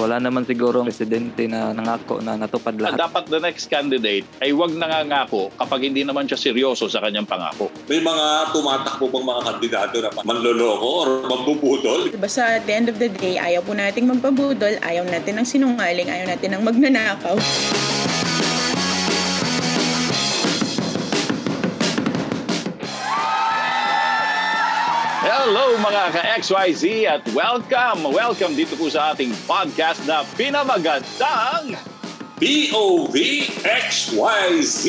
Wala naman siguro ang presidente na nangako na natupad lahat. Dapat the next candidate ay wag nangangako kapag hindi naman siya seryoso sa kanyang pangako. May mga tumatakbo bang mga kandidato na manloloko or mambubudol? Basta at the end of the day, ayaw po nating magpabudol, ayaw natin ng sinungaling, ayaw natin ng magnanakaw. Mga ka-XYZ at welcome, welcome dito po sa ating podcast na pinamagandang POV XYZ.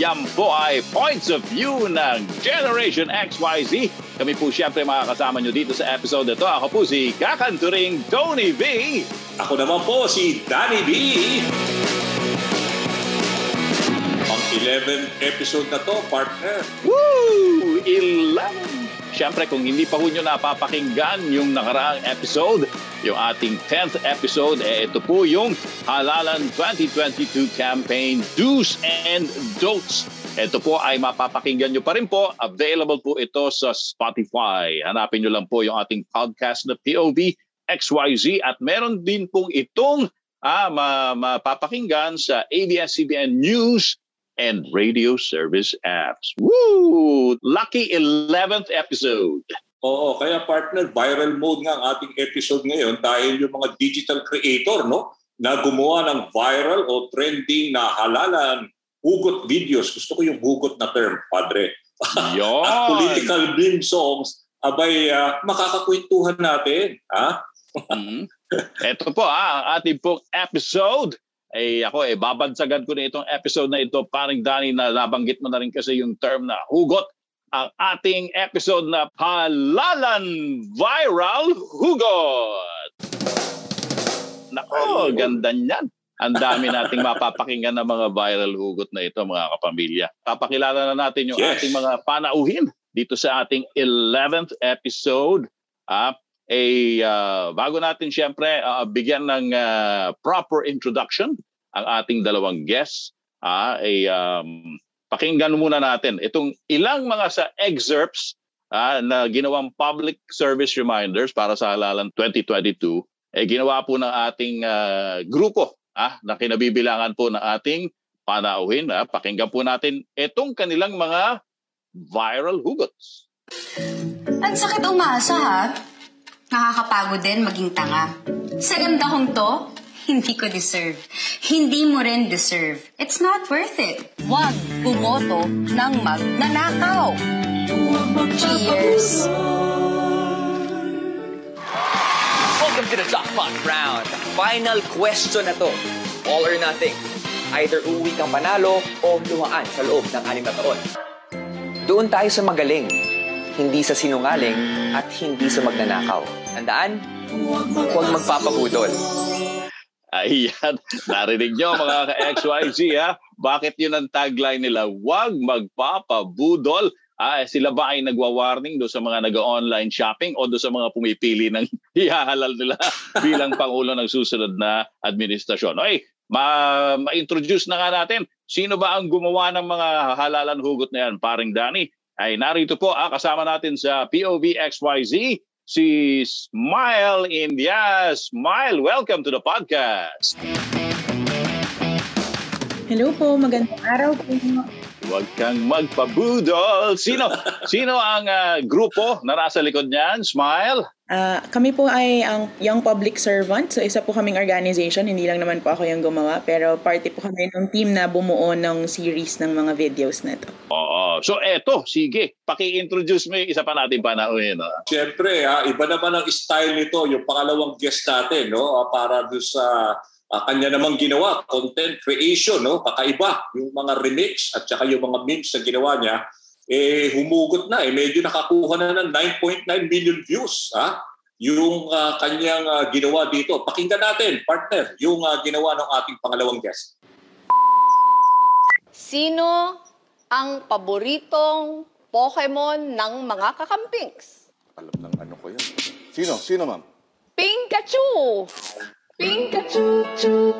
Yan po ay Points of View ng Generation XYZ. Kami po siyempre makakasama nyo dito sa episode ito. Ako po si Kakanturing Tony V. Ako naman po si Danny B. Pang 11th episode na to, partner. Woo! 11! Siyempre, kung hindi pa ho nyo napapakinggan yung nakaraang episode, yung ating 10th episode, eh, ito po yung Halalan 2022 Campaign Do's and Don'ts. Ito po ay mapapakinggan nyo pa rin po. Available po ito sa Spotify. Hanapin nyo lang po yung ating podcast na POV XYZ at meron din pong itong ah, mapapakinggan sa ABS-CBN News and radio service apps. Woo! Lucky 11th episode. Oo, kaya partner, viral mode nga ang ating episode ngayon dahil yung mga digital creator, no? Na gumawa ng viral o trending na halalan hugot videos. Gusto ko yung hugot na term, padre. At political meme songs, abay, uh, makakakwentuhan natin. Ha? mm-hmm. Ito po ah, ang ating pong episode ay ako eh babagsagan ko na itong episode na ito paring Danny na nabanggit mo na rin kasi yung term na hugot ang ating episode na Halalan Viral Hugot. Nako, ganda niyan. Ang dami nating mapapakinggan ng mga viral hugot na ito mga kapamilya. Papakilala na natin yung yes. ating mga panauhin dito sa ating 11th episode. Ah, ay uh, bago natin siyempre uh, bigyan ng uh, proper introduction ang ating dalawang guests, uh, ay um, pakinggan muna natin itong ilang mga sa excerpts uh, na ginawang public service reminders para sa halalan 2022 eh ginawa po ng ating uh, grupo ah, na kinabibilangan po ng ating panauhin. Ah. Pakinggan po natin itong kanilang mga viral hugots. Ang sakit umasa ha. Nakakapagod din maging tanga. Sa ganda kong to, hindi ko deserve. Hindi mo rin deserve. It's not worth it. Huwag bumoto ng magnanakaw. Cheers! Welcome to the jackpot round. Final question na to. All or nothing. Either uuwi kang panalo o lumaan sa loob ng anim na taon. Doon tayo sa magaling hindi sa sinungaling at hindi sa magnanakaw. Tandaan, huwag magpapabudol. Ayan, narinig nyo mga ka-XYZ ha? Bakit yun ang tagline nila? Huwag magpapabudol. Ah, sila ba ay nagwa-warning do sa mga nag-online shopping o do sa mga pumipili ng ihahalal nila bilang Pangulo ng susunod na administrasyon? Okay, ma- ma-introduce na nga natin. Sino ba ang gumawa ng mga halalan hugot na yan? Paring Danny, ay narito po ah, kasama natin sa POV XYZ si Smile India. Smile, welcome to the podcast. Hello po, magandang araw po. Huwag kang magpabudol. Sino sino ang uh, grupo na nasa likod niyan? Smile? Uh, kami po ay ang Young Public Servant. So isa po kaming organization. Hindi lang naman po ako yung gumawa. Pero party po kami ng team na bumuo ng series ng mga videos na to. Oo. So eto, sige. Paki-introduce mo yung isa pa natin panauhin. No? Siyempre, ha, iba naman ang style nito. Yung pangalawang guest natin, no? para doon sa uh, kanya namang ginawa, content creation, no? kakaiba. Yung mga remix at saka yung mga memes na ginawa niya, eh humugot na. Eh, medyo nakakuha na ng 9.9 million views. Ha? Yung uh, kanyang uh, ginawa dito. Pakinggan natin, partner, yung uh, ginawa ng ating pangalawang guest. Sino ang paboritong Pokemon ng mga kakampings? Alam ng ano ko yan. Sino? Sino, ma'am? Pikachu! Pikachu, chu,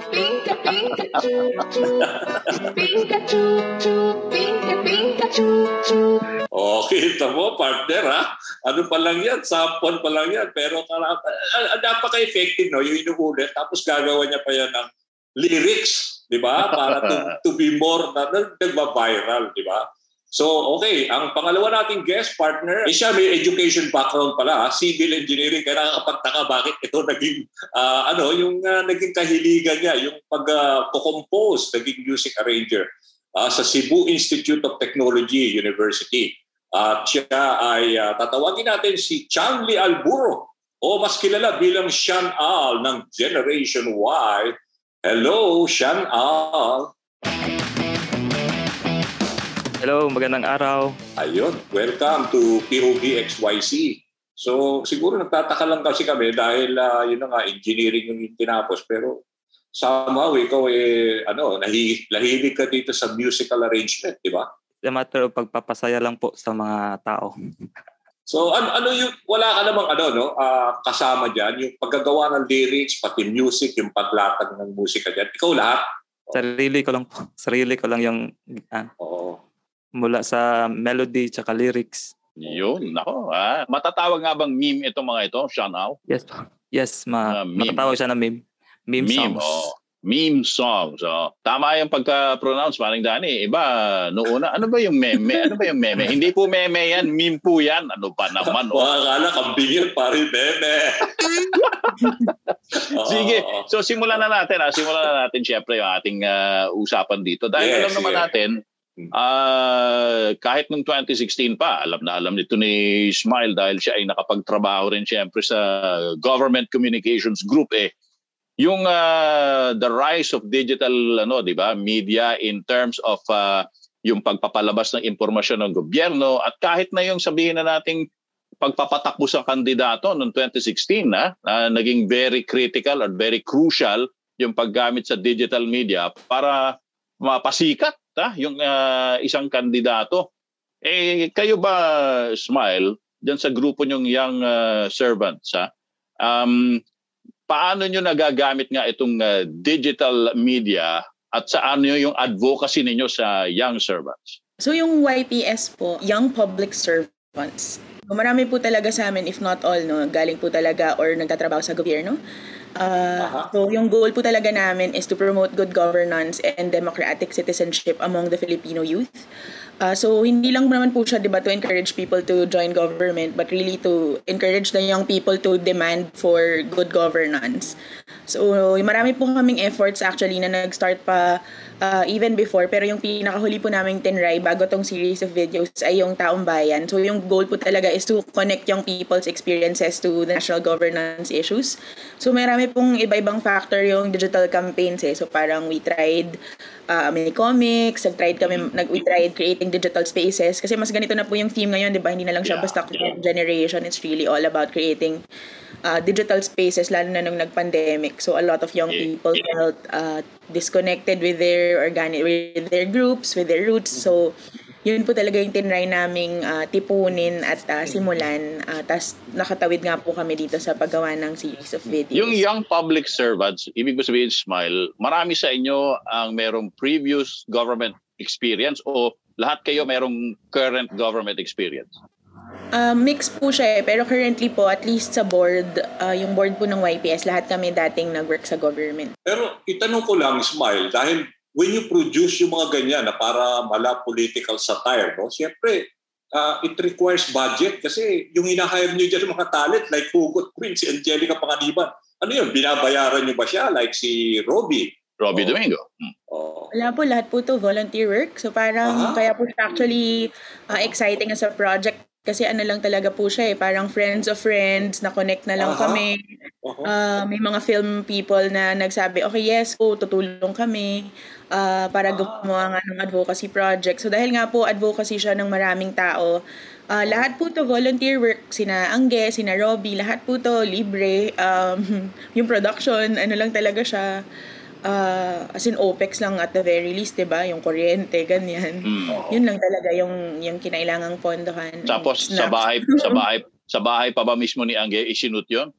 Pikachu, chu. Pikachu, Pikachu, chu. Oh, kita mo, partner ha? Ano pa lang yan? Sample pa lang yan. Pero ah, ah, napaka-effective, no? Yung inuulit. Tapos gagawa niya pa yan ng lyrics, di ba? Para to, to be more, na, nagba-viral, di ba? So, okay. Ang pangalawa nating guest partner, eh, siya may education background pala, ha? civil engineering. Kaya nakakapagtaka bakit ito naging, ah, ano, yung ah, naging kahiligan niya, yung pag-compose, naging music arranger ah, sa Cebu Institute of Technology University. At siya ay ah, tatawagin natin si Chanli Alburo o mas kilala bilang Sean Al ng Generation Y. Hello, Sean Al. Hello, magandang araw. Ayun, welcome to POV XYZ. So siguro nagtataka lang kasi kami dahil ah, yun na nga, engineering yung tinapos pero somehow ikaw eh, ano, nahi, nahilig ka dito sa musical arrangement, di ba? A matter of pagpapasaya lang po sa mga tao. So ano, ano yung, wala ka namang ano, no, ah, kasama dyan, yung paggagawa ng lyrics, pati music, yung paglatag ng musika dyan. Ikaw lahat? Sarili ko lang po. Sarili ko lang yung ah, Oo. Mula sa melody tsaka lyrics. Yun, nako. Ah. Matatawag nga bang meme itong mga ito, Shanao? Yes po. Yes, Ah, ma meme. matatawag siya na meme. Meme, Meme, songs. oh. Meme songs. Oh. Tama yung pagka-pronounce, parang Dani. Iba, noong una, ano ba yung meme? Ano ba yung meme? Hindi po meme yan, meme po yan. Ano ba naman? Oh. Mga akala, kambing yun, pare, bebe. Oo. Sige, so simulan na natin. Ah. Simulan na natin syempre yung ating ah, usapan dito. Dahil Yes, alam naman sige. natin, ah, kahit nung 2016 pa, alam na alam nito ni Smile dahil siya ay nakapagtrabaho rin syempre sa Government Communications Group eh. Yung ah, the rise of digital ano, 'di ba, media in terms of ah, yung pagpapalabas ng impormasyon ng gobyerno at kahit na yung sabihin na nating pagpapatakbo sa kandidato noong 2016 na, na naging very critical or very crucial yung paggamit sa digital media para mapasikat ta, yung ah, isang kandidato. Eh kayo ba Smile diyan sa grupo nyong young ah, servants ha? Um, paano nyo nagagamit nga itong ah, digital media at saan nyo yung advocacy ninyo sa young servants? So yung YPS po, Young Public Servants. Marami po talaga sa amin, if not all, no, galing po talaga or nagtatrabaho sa gobyerno. Uh, so yung goal po talaga namin is to promote good governance and democratic citizenship among the Filipino youth. Uh, so hindi lang naman po siya 'di ba to encourage people to join government but really to encourage the young people to demand for good governance. So marami po kaming efforts actually na nag-start pa uh, even before pero yung pinakahuli po naming tinry bago tong series of videos ay yung taong bayan. So yung goal po talaga is to connect young people's experiences to the national governance issues. So marami pong iba-ibang factor yung digital campaigns eh. So parang we tried uh, may comics, nag-tried kami, nag, we tried creating digital spaces kasi mas ganito na po yung theme ngayon, 'di ba? Hindi na lang siya Yeah. basta generation, it's really all about creating uh, digital spaces lalo na nung nag-pandemic. So a lot of young people felt uh, disconnected with their organic with their groups, with their roots. So yun po talaga yung tinry naming uh, tipunin at uh, simulan. Uh, Tapos nakatawid nga po kami dito sa paggawa ng series of videos. Yung young public servants, ibig ko sabihin, Smile, marami sa inyo ang merong previous government experience o lahat kayo merong current government experience? Uh, mix po siya eh. Pero currently po, at least sa board, uh, yung board po ng YPS, lahat kami dating nag-work sa government. Pero itanong ko lang, Smile, dahil when you produce yung mga ganyan na para mala political satire, no? Siyempre, ah, it requires budget kasi yung hina-hire nyo dyan mga talent like Hugot Queen, si Angelica Panganiban. Ano yun, binabayaran nyo ba siya like si Robbie? Robbie Oo. Domingo. Hmm. Oh. Wala po, lahat po to volunteer work. So parang, kaya po actually uh, exciting as a project kasi ano lang talaga po siya eh, parang friends of friends, na-connect na lang Aha. kami. Uh-huh. Ah, may mga film people na nagsabi, okay, yes po, tutulong kami ah, para gumawa nga ng advocacy project. So dahil nga po advocacy siya ng maraming tao, ah, lahat po to volunteer work, sina Angge, sina Robby, lahat po to libre. Um, yung production, ano lang talaga siya, ah, as in OPEX lang at the very least, 'di ba? Yung kuryente, ganyan. Mm. Yun lang talaga yung yung kinailangang pondohan. Tapos sa bahay, sa bahay, sa bahay pa ba mismo ni Angge isinut yon?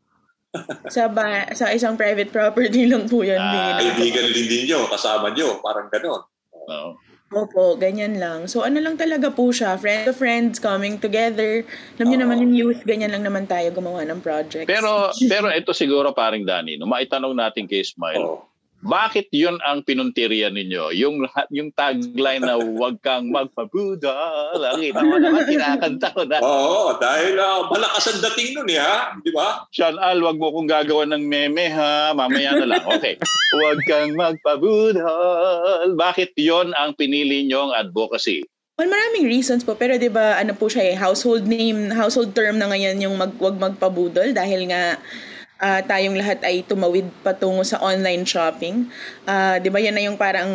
sa ba- sa isang private property lang po yun. Ah, Hindi- Kaibigan din ninyo, kasama nyo, parang ganon. Oo. Opo, ganyan lang. So ano lang talaga po siya, friend of friends coming together. Alam niyo naman yung youth, ganyan lang naman tayo gumawa ng projects. Pero pero ito siguro paring Dani, no, maitanong natin kay Ismail. Oo. Bakit 'yun ang pinuntirya ninyo? Yung yung tagline na huwag kang magpabudol. Nakita mo naman kinakanta ko na. Oo, dahil ah, malakas ang dating nun eh, ha? Di ba? Sean Al, wag mo kong gagawa ng meme ha. Mamaya na lang. Okay. Huwag kang magpabudol. Bakit 'yon ang pinili nyong advocacy? Well, maraming reasons po. Pero 'di ba ano po siya eh, household name, household term na ngayon yung mag, wag magpabudol dahil nga ah, tayong lahat ay tumawid patungo sa online shopping. Ah, 'di ba yan na yung parang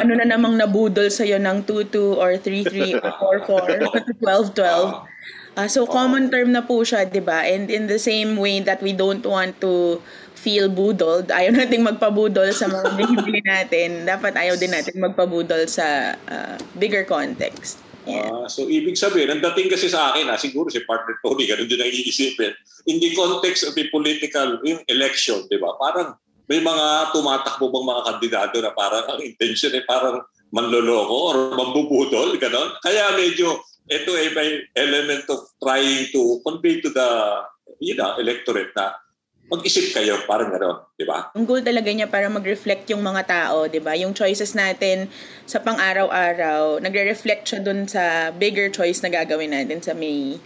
ano na namang nabudol sa ng 22 or 33 or 44, 12 12. Ah, so common term na po siya, 'di ba? And in the same way that we don't want to feel budoled, ayaw nating magpabudol sa mga binibili natin, dapat ayaw din natin magpabudol sa ah, bigger context. Yeah. Ah, so ibig sabihin, ang dating kasi sa akin, ha, siguro si partner Tony, ganun din ang iisipin. In the context of a political yung election, di ba? Parang may mga tumatakbo bang mga kandidato na parang ang intention ay parang manloloko or mambubudol, gano'n. Kaya medyo ito ay may element of trying to convey to the you know, electorate na mag-isip kayo, parang gano'n, di ba? Ang goal talaga niya para mag-reflect yung mga tao, 'di ba? Yung choices natin sa pang-araw-araw, nagre-reflect siya dun sa bigger choice na gagawin natin sa May.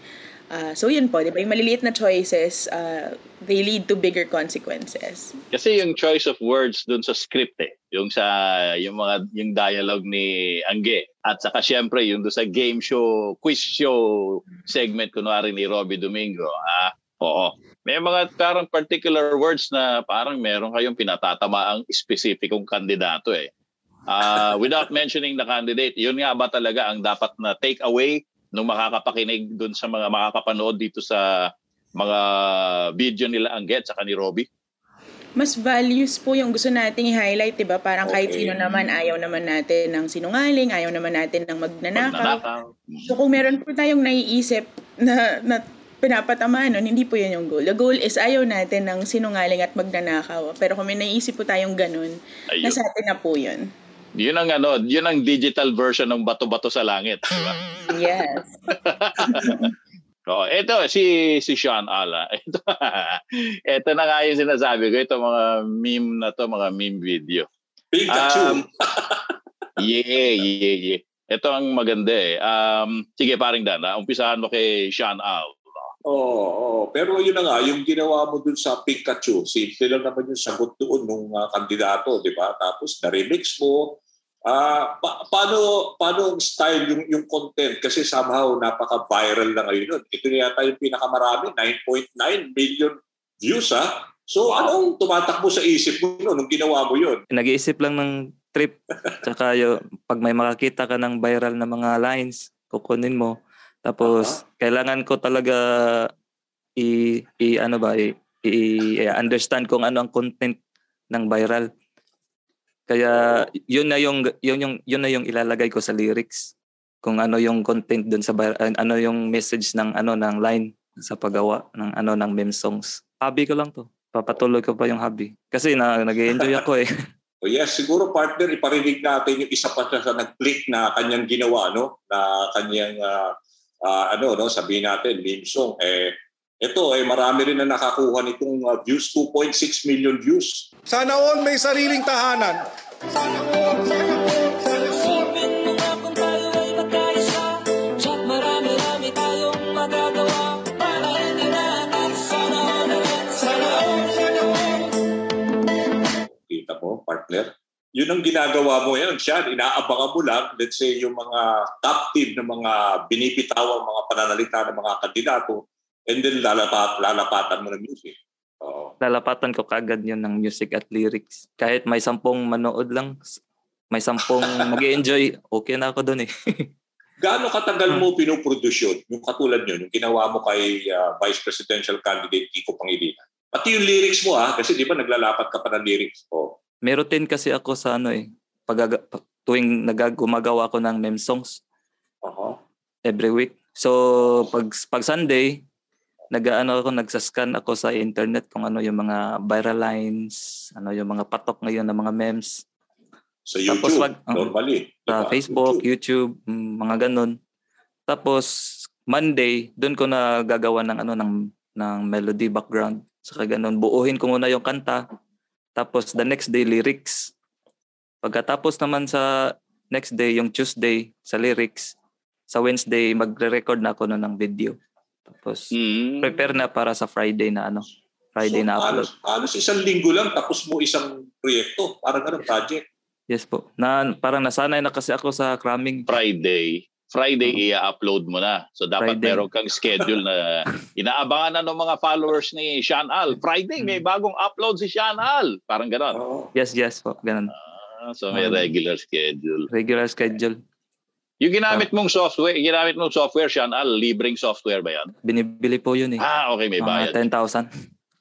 Ah, so yun po, 'di ba? Yung maliliit na choices, ah, they lead to bigger consequences. Kasi yung choice of words dun sa script eh. Yung sa yung mga yung dialogue ni Angge at saka syempre yung dun sa game show, quiz show segment kunwari ni Robbie Domingo. Ah, oo. May mga parang particular words na parang meron kayong pinatatama ang specificong kandidato eh. Ah, without mentioning the candidate, yun nga ba talaga ang dapat na take away nung makakapakinig dun sa mga makakapanood dito sa mga video nila Angge at saka ni Robbie? Mas values po yung gusto nating i-highlight, 'di ba? Parang kahit Okay. sino naman ayaw naman natin ng sinungaling, ayaw naman natin ng magnanakaw. Magnanakaw. So kung meron po tayong naiisip na, na pinapatamaan nun, hindi po yun yung goal. The goal is ayaw natin ng sinungaling at magnanakaw. Pero kung may naisip po tayong ganun, Ayun. nasa atin na po yun. Yun ang ano, yun ang digital version ng bato-bato sa langit. di ba? Yes. Oo, ito si si Sean Ala. Ito, ito na nga yung sinasabi ko, ito mga meme na to, mga meme video. Pikachu! Um, yeah, yeah, yeah. Ito ang maganda eh. Um, sige, paring Dan, ah, umpisahan mo kay Sean Al. Oo, oo. pero yun na nga, yung ginawa mo dun sa Pikachu, simple lang naman yung sagot doon nung ah, kandidato, di ba? Tapos na-remix mo. Ah, pa- paano paano ang style yung yung content kasi somehow napaka-viral na ngayon nun. Ito na yata yung pinakamarami, 9.9 million views ha. So anong tumatakbo sa isip mo no, nung ginawa mo yun? Nag-iisip lang ng trip. Tsaka yung, pag may makakita ka ng viral na mga lines, kukunin mo. Tapos, kailangan ko talaga i, i ano ba, i, i- i-understand kung ano ang content ng viral. Kaya yun na yung yun yung yun na yung ilalagay ko sa lyrics. Kung ano yung content dun sa viral, ano yung message ng ano ng line sa paggawa ng ano ng meme songs. Hobby ko lang to. Papatuloy ko pa yung hobby. Kasi na nag-enjoy ako eh. O yes, siguro partner, iparinig natin yung isa pa sa nag-click na kanyang ginawa, no? Na kanyang, ah, ah, ano, no? Sabihin natin, meme song. Eh, ito, eh, marami rin na nakakuha nitong ah, views, 2.6 million views. Sana all may sariling tahanan. Sana all Sana all, sana all Kita mo, partner? Yun ang ginagawa mo yan, siya. Inaabangan mo lang, let's say, yung mga captive na mga binibitawang mga pananalita ng mga kandidato and then lalapat, lalapatan mo ng music. Oo. lalapatan ko kagad yun ng music at lyrics. Kahit may sampung manood lang, may sampung mag enjoy okay na ako doon eh. Gaano katagal mo pinuproduce yun? Yung katulad yun, yung ginawa mo kay ah, Vice Presidential Candidate Kiko Pangilinan. Pati yung lyrics mo ha, kasi di ba naglalapat ka pa ng lyrics. Oh. May routine kasi ako sa ano eh, pag tuwing nagag- gumagawa ako ng meme songs Aha. every week. So pag pag Sunday, nag-ano ako, nagsascan ako sa internet kung ano yung mga viral lines, ano yung mga patok ngayon ng mga memes. Sa Tapos YouTube, wag- oo. normally. Sa diba? Facebook, YouTube, mm, mga ganun. Tapos Monday, doon ko na gagawa ng ano ng ng melody background. Saka ganun, buuhin ko muna yung kanta. Tapos the next day lyrics. Pagkatapos naman sa next day, yung Tuesday sa lyrics, sa Wednesday magre-record na ako na ng video. Tapos Mm. prepare na para sa Friday na ano, Friday So, na upload. halos, halos isang linggo lang tapos mo isang proyekto. Parang ganun, project. Yes po. Na parang nasanay na kasi ako sa cramming. Friday, Friday i-upload mo na. So dapat Friday. meron kang schedule na inaabangan na ng mga followers ni Sean Al. Friday may Hmm. bagong upload si Sean Al. Parang gano'n. Oo. Yes, yes po. Ganun. Ah, so may Um, regular schedule. Regular schedule. Yung ginamit mong software, ginamit mong software Sean Al, libreng software ba yan? Binibili po yun eh. Ah, okay, may bayad. Mga 10,000.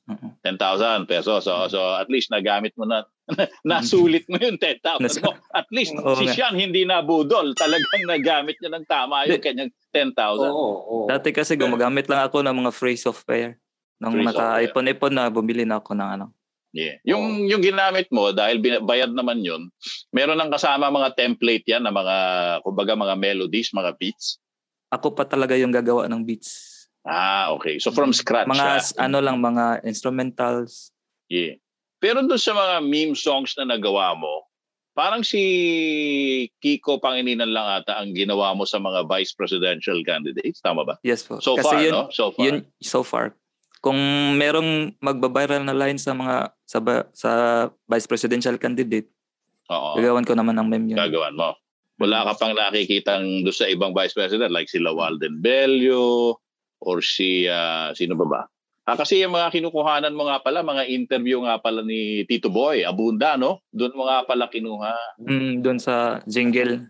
Oo. 10,000 pesos. So, so at least nagamit mo na, nasulit mo yung 10,000 mo. At least Oo si. Sean hindi nabudol. Talagang nagamit niya ng tama yung kanyang 10,000. Oo, oo. Dati kasi gumagamit lang ako ng mga free software. Nung Free naka-ipon-ipon na, bumili na ako ng ano. Yeah. Yung yung ginamit mo dahil bayad naman 'yun. Meron nang kasama mga template 'yan na mga kumbaga mga melodies, mga beats. Ako pa talaga yung gagawa ng beats. Ah, okay. So from scratch. Mga s- ano lang, mga instrumentals. Yeah. Pero doon sa mga meme songs na nagawa mo, parang si Kiko Pangilinan lang ata ang ginawa mo sa mga vice presidential candidates. Tama ba? Yes po. So kasi far, yun, no? So far. yun so far. Kung merong magbabiral na line sa mga sa ba- sa vice presidential candidate, Oo. gagawan ko naman ng meme yun. Gagawan mo. Wala ka pang nakikitang doon sa ibang vice president like sila Walden Bello or si ah, sino ba ba? Ah, kasi yung mga kinukuhanan mo nga pala, mga interview nga pala ni Tito Boy, Abunda, no? Doon mo nga pala kinuha. Mm, doon sa jingle.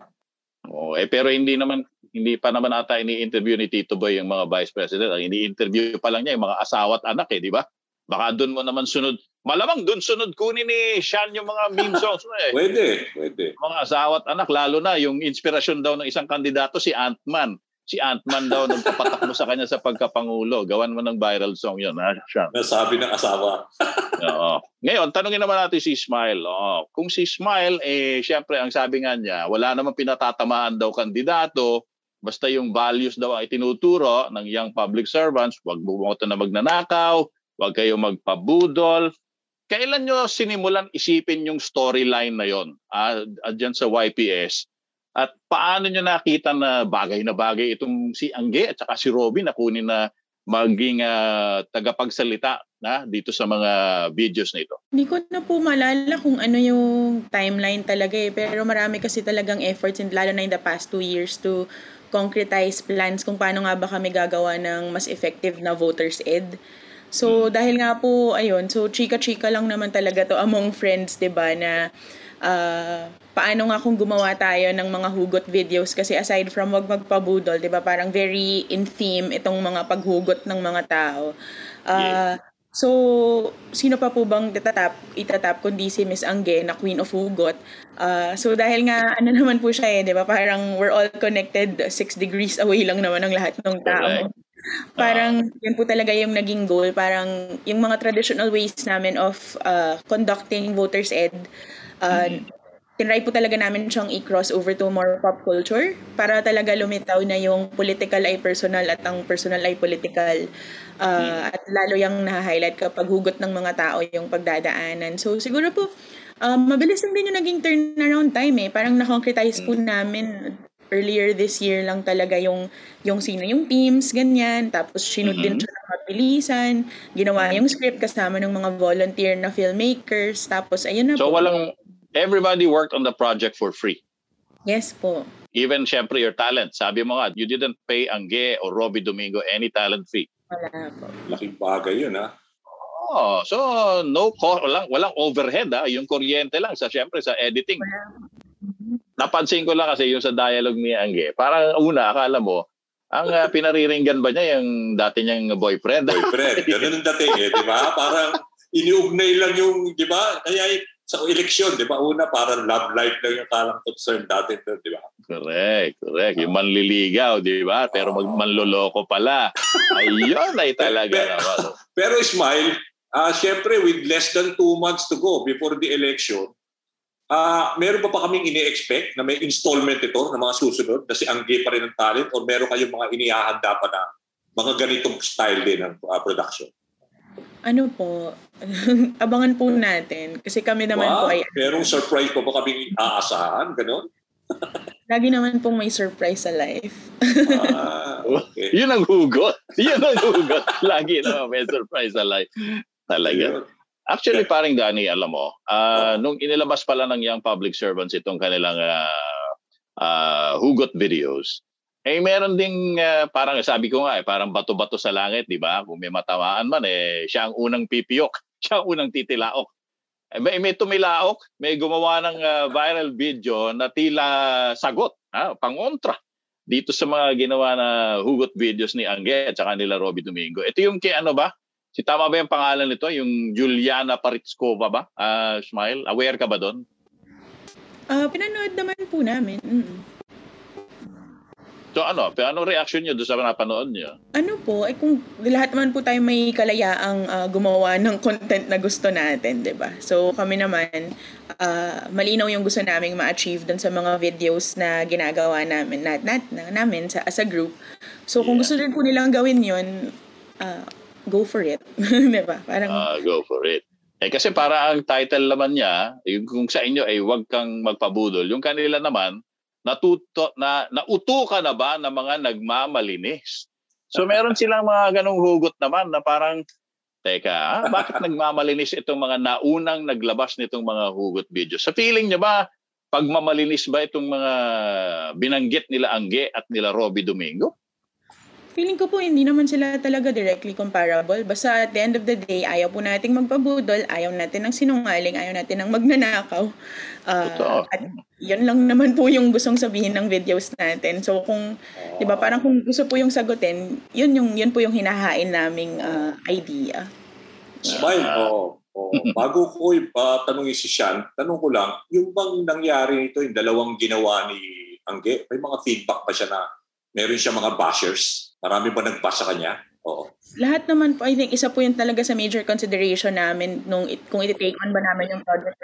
Oh, eh pero hindi naman hindi pa naman ata ini-interview ni Tito Boy yung mga vice president. Ang ini-interview pa lang niya yung mga asawa at anak eh, di ba? Baka doon mo naman sunod. Malamang doon sunod kunin ni Sean yung mga meme songs mo eh. Pwede, pwede. Mga asawa at anak, lalo na yung inspirasyon daw ng isang kandidato si Ant-Man. Si Ant-Man daw nagpapatak mo sa kanya sa pagkapangulo. Gawan mo ng viral song yun, ha, Sean? Nasabi ng asawa. Oo. Ngayon, tanungin naman natin si Smile. Oo. Kung si Smile, eh, syempre, ang sabi nga niya, wala namang pinatatamaan daw kandidato. Basta yung values daw ang itinuturo ng young public servants, huwag bumoto na magnanakaw, huwag kayo magpabudol. Kailan nyo sinimulan isipin yung storyline na yon ah, ah, dyan sa YPS? At paano nyo nakita na bagay na bagay itong si Angge at saka si Robin na kunin na maging ah, tagapagsalita na dito sa mga videos na ito. Hindi ko na po malala kung ano yung timeline talaga eh. Pero marami kasi talagang efforts, and lalo na in the past two years to concretize plans kung paano nga ba kami gagawa ng mas effective na voters ed. So, dahil nga po, ayun, so chika-chika lang naman talaga to among friends, 'di ba na ah, paano nga kung gumawa tayo ng mga hugot videos kasi aside from wag magpabudol, 'di ba? Parang very in theme itong mga paghugot ng mga tao. Ah, So, sino pa po bang itatap, itatap kundi si Miss Angge na Queen of Hugot? Ah, so, dahil nga, ano naman po siya eh, di ba? Parang we're all connected, six degrees away lang naman ang lahat ng tao. Correct. Parang yun po talaga yung naging goal. Parang yung mga traditional ways namin of ah, conducting voters ed, uh, tinry po talaga namin siyang i-cross over to more pop culture para talaga lumitaw na yung political ay personal at ang personal ay political. Ah, At lalo yung na-highlight kapag hugot ng mga tao yung pagdadaanan. So siguro po, um, mabilis lang din yung naging turnaround time eh. Parang na-concretize po namin earlier this year lang talaga yung yung sino yung teams, ganyan. Tapos sinod din siya ng mabilisan. Ginawa yung script kasama ng mga volunteer na filmmakers. Tapos ayun na So po. walang, everybody worked on the project for free. Yes po. Even syempre your talent. Sabi mo nga, you didn't pay Angge or Robbie Domingo any talent fee. Wala po. Laking bagay yun, ha? Oh, so no cost, walang walang overhead ah, yung kuryente lang sa syempre sa editing. Napansin ko lang kasi yung sa dialogue ni Angge, parang una akala mo ang ah, pinariringgan ba niya yung dati niyang boyfriend? Boyfriend. Ganun ang dating, eh, di ba? Parang iniugnay lang yung, di ba? Kaya sa eleksyon, di ba? Una, parang love life lang yung kalang concern dati doon, di ba? Correct, correct. Yung manliligaw, di ba? Pero mag manloloko pala. Ayun ay talaga Pero- naman. Pero Ismail, ah syempre with less than two months to go before the election, ah meron pa pa kaming ini-expect na may installment ito na mga susunod na si Angge pa rin ang talent o meron kayong mga inihahanda pa na mga ganitong style din ng ah, production? Ano po, abangan po natin. Kasi kami naman po wow, ay, merong surprise pa ba kaming aasahan? Ganon? lagi naman pong may surprise sa life. Ah, okay. Yun ang hugot. Yun ang hugot. Lagi na may surprise sa life. Talaga. Actually, paring Danny, alam mo, ah, nung inilabas pala ng Young Public Servants itong kanilang ah, ah, hugot videos, eh meron ding ah, parang sabi ko nga eh, parang bato-bato sa langit, di ba? Kung may matamaan man eh siya ang unang pipiyok, siya ang unang titilaok. Eh, may, may tumilaok, may gumawa ng ah, viral video na tila sagot, ha, pangontra dito sa mga ginawa na hugot videos ni Angge at saka nila Robby Domingo. Ito yung kay ano ba? Si tama ba yung pangalan nito? Yung Juliana Paritskova ba? Ah, Smile, aware ka ba doon? Ah, pinanood naman po namin. Mm. So ano, pero anong reaction niyo doon sa napanood niyo? Ano po, eh kung lahat naman po tayo may kalayaang ah, gumawa ng content na gusto natin, 'di ba? So kami naman ah, malinaw yung gusto naming ma-achieve dun sa mga videos na ginagawa namin nat, nat, na, namin sa as a group. So kung gusto rin po nilang gawin 'yon, ah, go for it, 'di ba? Parang Ah, go for it. Eh kasi para ang title naman niya, yung kung sa inyo ay huwag kang magpabudol. Yung kanila naman, natuto na nauto ka na ba ng mga nagmamalinis? So meron silang mga ganong hugot naman na parang Teka, ah, bakit nagmamalinis itong mga naunang naglabas nitong mga hugot videos? Sa feeling niyo ba, pagmamalinis ba itong mga binanggit nila Angge at nila Robby Domingo? Feeling ko po hindi naman sila talaga directly comparable. Basta at the end of the day, ayaw po nating magpabudol, ayaw natin ng sinungaling, ayaw natin ng magnanakaw. Ah, Totoo. at yun lang naman po yung gustong sabihin ng videos natin. So kung, di ba, parang kung gusto po yung sagutin, yun, yung, yun po yung hinahain naming ah, idea. Smile, oo. oo. Bago ko uh, tanongin si Sean, tanong ko lang, yung bang nangyari nito, yung dalawang ginawa ni Angge, may mga feedback pa siya na meron siya mga bashers? Marami ba nag-bash sa kanya? Oo. Lahat naman po, I think, isa po yun talaga sa major consideration namin nung it, kung iti-take on ba namin yung project.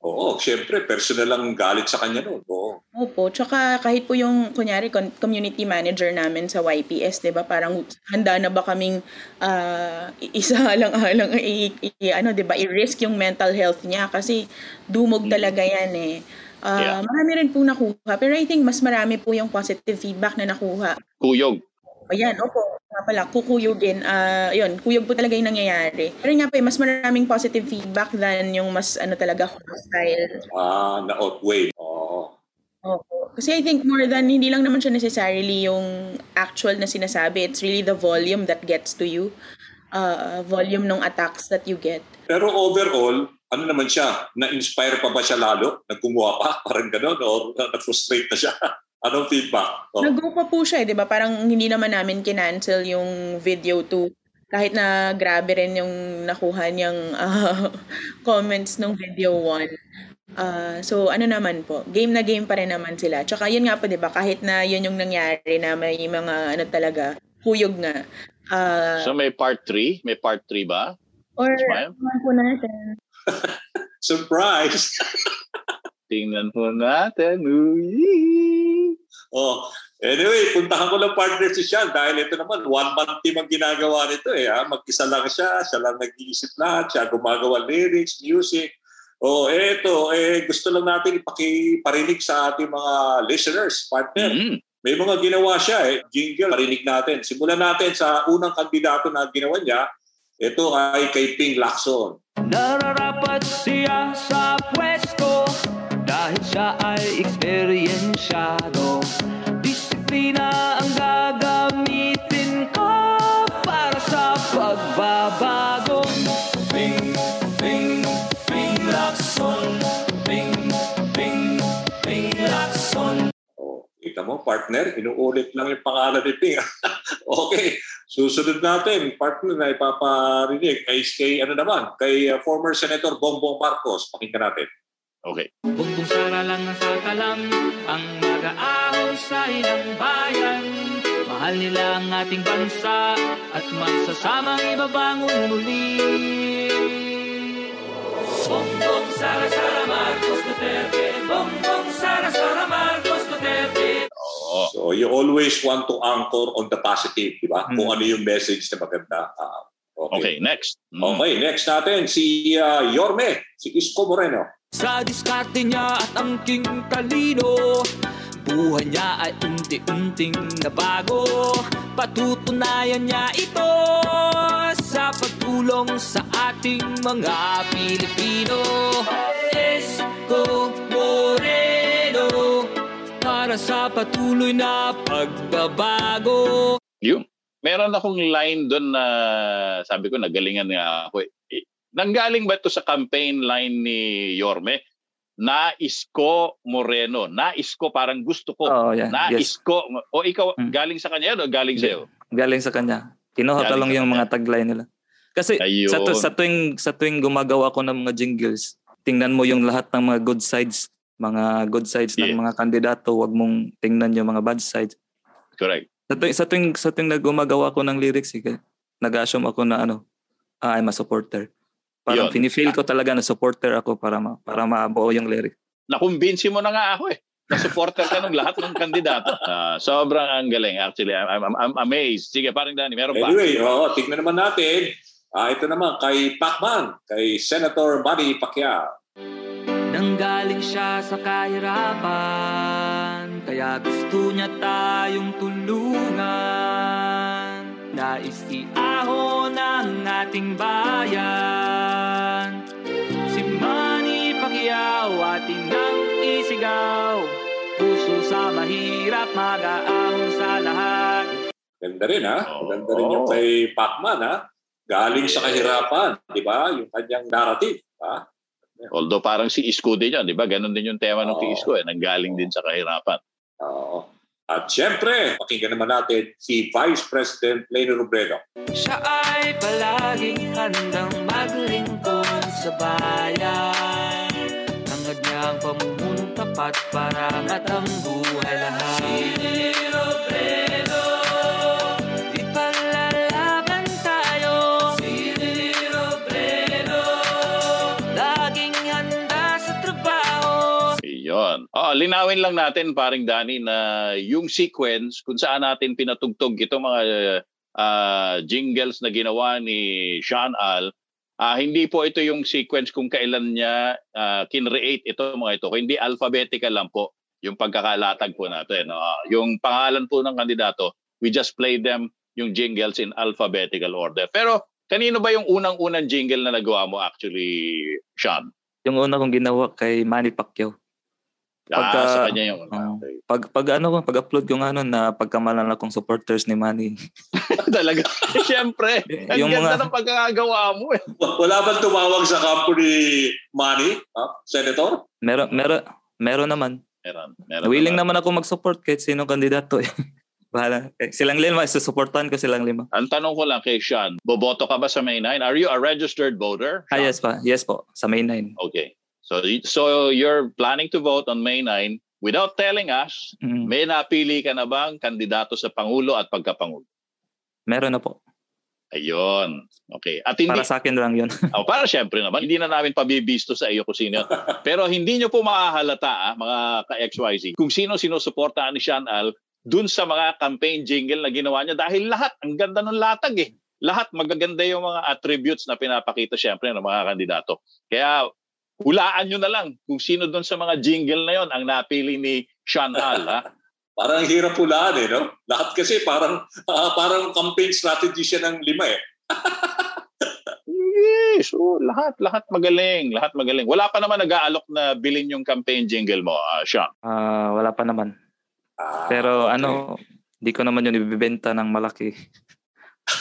Oo, syempre, personal lang galit sa kanya noon. Oo. Opo, tsaka kahit po yung, kunyari, con- community manager namin sa YPS, di ba, parang handa na ba kaming ah, isa lang alang i, i- ano, di ba, i-risk yung mental health niya kasi dumog talaga yan eh. Ah, Yeah. Marami rin po nakuha, pero I think mas marami po yung positive feedback na nakuha. Kuyog. Ayan, opo, nga pala, kukuyugin. Ah, yun, kuyog po talaga yung nangyayari. Pero nga po, eh, mas maraming positive feedback than yung mas, ano talaga, hostile Ah, na-outweigh. Oo. Opo. Kasi I think more than, hindi lang naman siya necessarily yung actual na sinasabi. It's really the volume that gets to you. Uh, volume ng attacks that you get. Pero overall, ano naman siya? Na-inspire pa ba siya lalo? Nagkumuha pa? Parang gano'n? Or na-frustrate na siya? Anong feedback? Oh. Nag-go pa po siya, eh, di ba? Parang hindi naman namin kinancel yung video 2. Kahit na grabe rin yung nakuha niyang ah, comments ng video 1. Ah, so ano naman po, game na game pa rin naman sila. Tsaka yun nga po, di ba? Kahit na yun yung nangyari na may mga ano talaga, huyog nga. Ah, So may part 3? May part 3 ba? or Smile? naman po natin. Surprise! Tingnan po natin. Uy. oh, anyway, puntahan ko lang partner si Sean dahil ito naman, one month team ang ginagawa nito eh. Ha? Mag-isa lang siya, siya lang nag-iisip lahat, siya gumagawa lyrics, music. Oh, eto, eh, gusto lang natin ipakiparinig sa ating mga listeners, partner. Mhm. May mga ginawa siya eh. Jingle, parinig natin. Simulan natin sa unang kandidato na ginawa niya. Ito ay kay Ping Lacson. Nararapat siya sa pwesto siya ay eksperyensyado Disiplina ang gagamitin ko Para sa pagbabago Ping, ping, ping lakson Ping, ping, ping lakson Oh, kita mo, partner. Inuulit lang yung pangalan ni Ping. okay. Susunod natin, partner na ipaparinig kay, kay ano naman, kay uh, former Senator Bongbong Marcos. Pakinggan natin. Okay. Bumbong sara lang ang satalang Ang mag-aahon sa ilang bayan Mahal nila ang ating bansa At magsasamang ibabangon muli Bongbong sara sara Marcos Duterte Bongbong sara sara Marcos Duterte Oo. So you always want to anchor on the positive, di ba? Hmm. Kung ano yung message na maganda. Ah, Okay, next. Mm. Okay, next natin si uh, Yorme, si Isko Moreno. Sa diskarte niya at angking talino Buhay niya ay unti-unting nabago Patutunayan niya ito Sa pagtulong sa ating mga Pilipino Esko Moreno Para sa patuloy na pagbabago Yun. Meron akong line doon na sabi ko nagalingan nga ako. Eh, Nanggaling ba ito sa campaign line ni Yorme? Nais ko Moreno. Nais ko parang gusto ko. Oh, yeah. Nais Yes. ko. O ikaw, Hmm. galing sa kanya o galing Hindi. sa'yo? Galing sa kanya. Kinuha ko lang sa yung kanya. mga tagline nila. Kasi Ayun. sa, tu- sa tuwing sa tuwing gumagawa ko ng mga jingles, tingnan mo yung lahat ng mga good sides, mga good sides Yeah. ng mga kandidato, wag mong tingnan yung mga bad sides. Correct. Sa tuwing sa tuwing, sa tuwing na gumagawa ko ng lyrics, eh, nag-assume ako na ano, ah, I'm a supporter. Parang Yun. fini-feel ko talaga na supporter ako para ma, para mabuo yung lyric. Nakumbinsi mo na nga ako eh. Na-supporter ka ng lahat ng kandidato. Ah, sobrang ang galing. Actually, I'm, I'm, I'm amazed. Sige, parang Danny, meron pa. Anyway, oo, tignan naman natin. Ah, ito naman kay Pacman, kay Senator Manny Pacquiao. Nanggaling siya sa kahirapan Kaya gusto niya tayong tulungan Nais iahon ang ating bayan Si Manny Pacquiao ating nang isigaw Puso sa mahirap mag-aahon sa lahat Ganda rin ha. Ganda rin yung kay Pacman ha. Galing sa kahirapan, di ba? Yung kanyang narrative. Ha? Although parang si Isko din yan, di ba? Ganon din yung tema ng Oo. kay Isko eh. Nanggaling din sa kahirapan. Oo. At syempre, pakinggan naman natin si Vice President Leni Robredo. Siya ay palaging handang maglingkod sa bayan Hangad niya ang pamumunong tapat para angat ang buhay lahat linawin lang natin, paring Dani, na yung sequence kung saan natin pinatugtog itong mga ah, jingles na ginawa ni Sean Al, ah, hindi po ito yung sequence kung kailan niya ah, kinreate ito mga ito. Hindi alphabetical lang po yung pagkakalatag po natin. Ah, yung pangalan po ng kandidato, we just play them yung jingles in alphabetical order. Pero kanino ba yung unang-unang jingle na nagawa mo actually, Sean? Yung una kong ginawa kay Manny Pacquiao. Ah, Pagka- sa kanya yung... Oo. okay. Pag pag ano ko, pag-upload ko ng ano na pagkamalan akong supporters ni Manny. Talaga. Siyempre. Ang Yung ganda mga- ng pagkakagawa mo eh. Wala bang tumawag sa kampo ni Manny, ha? Senator? Meron meron meron naman. Meron. meron Willing naman. naman ako mag-support kahit sinong kandidato eh. Bahala. Eh, silang lima, susuportahan ko silang lima. Ang tanong ko lang kay Sean, boboto ka ba sa May 9? Are you a registered voter? Ah, Sean? yes pa. Yes po. Sa May 9. Okay. So, so you're planning to vote on May 9 without telling us, Mm. may napili ka na bang kandidato sa Pangulo at pagkapangulo? Meron na po. Ayun. Okay. At hindi, Para sa akin lang yun. Oh, para syempre naman, hindi na namin pabibisto sa iyo kung sino. yun. Pero hindi nyo po makahalata, ah, mga ka-XYZ, kung sino sinusuportahan ni Sean Al dun sa mga campaign jingle na ginawa niya dahil lahat, ang ganda ng latag eh. Lahat magaganda yung mga attributes na pinapakita syempre ng mga kandidato. Kaya hulaan nyo na lang kung sino dun sa mga jingle na yon ang napili ni Sean Al. Ha? Parang hirap hulaan eh, no? Lahat kasi parang ah, parang campaign strategy siya ng lima eh. Yes, oh, lahat, lahat magaling, lahat magaling. Wala pa naman nag-aalok na bilhin yung campaign jingle mo, ah, Sean. Ah, wala pa naman. Ah, Pero okay. ano, di ko naman yun ibibenta ng malaki.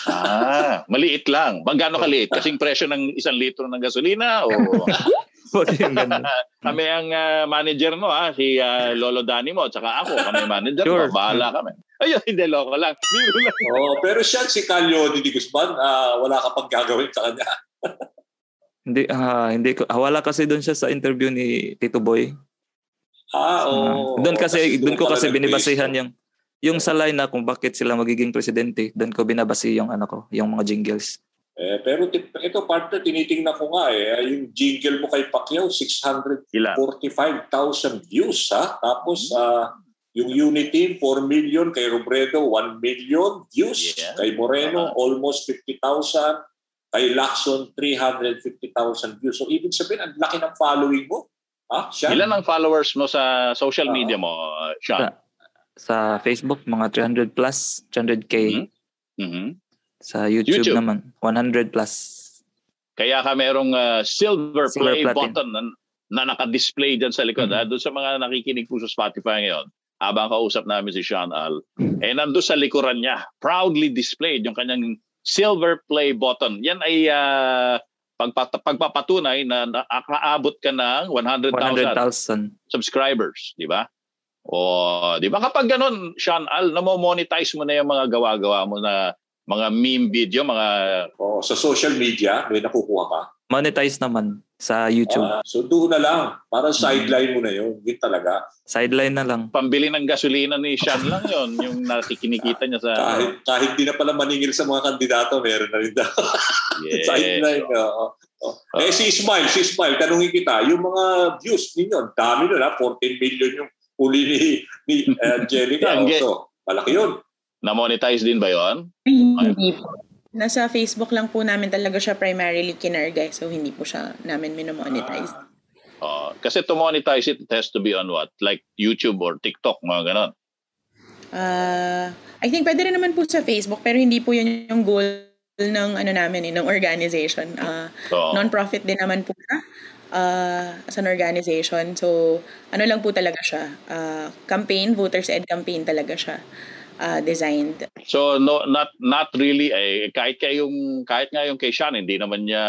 Ah, maliit lang. Magkano kaliit? Kasing presyo ng isang litro ng gasolina o Huwag yung ganun. kami ang ah, manager mo ha, si ah, Lolo Danny mo, at saka ako, kami manager Sure. mo, bahala kami. Ayun, hindi, loko lang. Biro lang. Oh, pero siya, si Calio Di Guzman, ah, wala ka pang gagawin sa kanya. Hindi, ah, hindi ko, ah, wala kasi doon siya sa interview ni Tito Boy. Ah, Ah, oo. doon kasi, doon ko kasi binibasihan yung, yung sa line na kung bakit sila magiging presidente. Doon ko binabasi yung ano ko, yung mga jingles. Eh, pero ti- ito, partner, tinitingnan ko nga eh. ah, Yung jingle mo kay Pacquiao, 645,000 Ilan? views ha. Tapos ah, yung Unity, 4 million. Kay Robredo, 1 million views. Yeah. Kay Moreno, almost 50,000. Kay Lacson, 350,000 views. So, ibig sabihin, ang laki ng following mo. Ha? Siya? Ilan ang followers mo sa social Ah. media mo, uh, Sean? Sa Facebook, mga 300 plus, 300k. Mhm. Mhm. Sa YouTube, YouTube. naman, 100 plus. Kaya ka merong uh, silver, Silver play platin. button na, na naka-display dyan sa likod. Mhm. ha? Doon sa mga nakikinig po sa Spotify ngayon, habang kausap namin si Sean Al, eh nandun sa likuran niya, proudly displayed yung kanyang silver play button. Yan ay uh, pagpat- pagpapatunay na nakaabot ka ng 100,000 100,000. subscribers, di ba? O, di ba kapag ganun, Sean Al, namo-monetize mo na yung mga gawa-gawa mo na mga meme video, mga Oh, sa social media, may nakukuha ka. Monetize naman sa YouTube. Ah, so doon na lang. Parang Mm-hmm. sideline mo na yun. Yun talaga. Sideline na lang. pambili ng gasolina ni Sean lang yon yung nakikinikita niya sa Kahit, kahit di na pala maningil sa mga kandidato, meron na rin daw. Yes. sideline. oo. Oh. Eh si Ismail, si Ismail, tanungin kita, yung mga views ninyo, ang dami nun ha, 14 million yung huli ni, ni Angelica. Yan, Oh, ge- so, malaki yun. Na-monetize din ba yon? Hindi po. Nasa Facebook lang po namin talaga siya primarily kinarga. So, hindi po siya namin minomonetize. Oh, kasi to monetize it, it has to be on what? Like YouTube or TikTok, mga ganon. Ah, I think pwede rin naman po sa Facebook pero hindi po yun yung goal ng ano namin eh, ng organization. Ah, Oo. non-profit din naman po siya ah, as an organization. So, ano lang po talaga siya. ah, campaign, voters ed campaign talaga siya ah, designed. So no not not really eh kahit kay yung kahit nga yung kay Sean hindi naman niya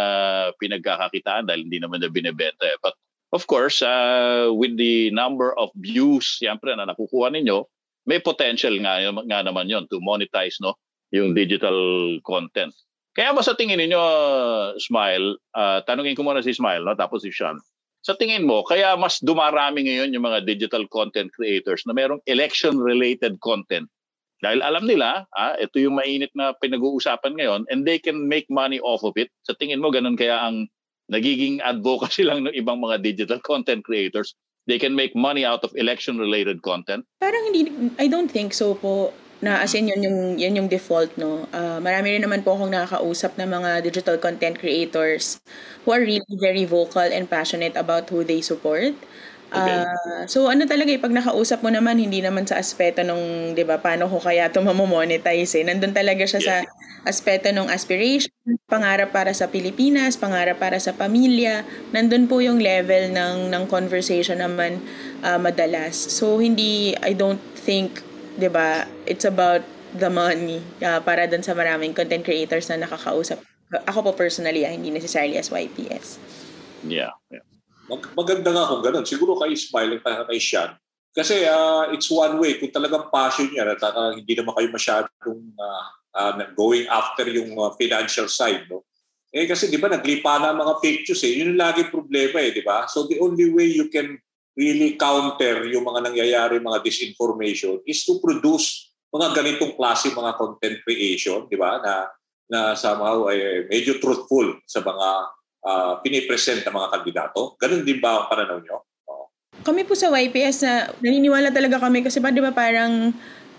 pinagkakakitaan dahil hindi naman niya binebenta eh. But of course, uh, with the number of views siyempre na nakukuha ninyo, may potential nga, nga naman yon to monetize no yung digital content. Kaya ba sa tingin ninyo, Smile, uh, tanungin ko muna si Smile no, tapos si Sean. Sa tingin mo, kaya mas dumarami ngayon yung mga digital content creators na merong election-related content dahil alam nila, ah, ito yung mainit na pinag-uusapan ngayon and they can make money off of it. Sa tingin mo, ganun kaya ang nagiging advocacy lang ng ibang mga digital content creators. They can make money out of election-related content. Parang hindi, I don't think so po na as in yun yung, yun yung default, no? Ah, marami rin naman po akong nakakausap na mga digital content creators who are really very vocal and passionate about who they support. Okay. Ah, so ano talaga eh, pag nakausap mo naman, hindi naman sa aspeto nung, di ba, paano ko kaya ito mamomonetize eh. Nandun talaga siya sa aspeto ng aspiration, pangarap para sa Pilipinas, pangarap para sa pamilya. Nandun po yung level ng, ng conversation naman ah, madalas. So hindi, I don't think, di ba, it's about the money ah, para dun sa maraming content creators na nakakausap. Ako po personally, ah, hindi necessarily as YPS. Yeah. yeah. Mag- maganda nga kung ganun. Siguro kay Ismail at kay Sean. Kasi ah, it's one way. Kung talagang passion niya at ah, hindi naman kayo masyadong ah, ah, going after yung ah, financial side. No? Eh kasi di ba naglipa na mga news eh. Yun yung lagi problema eh, di ba? So the only way you can really counter yung mga nangyayari, mga disinformation is to produce mga ganitong klase mga content creation, di ba? Na na somehow ay medyo truthful sa mga uh, pinipresent ng mga kandidato. Ganun din ba ang pananaw nyo? Kami po sa YPS na naniniwala talaga kami kasi ba 'di ba parang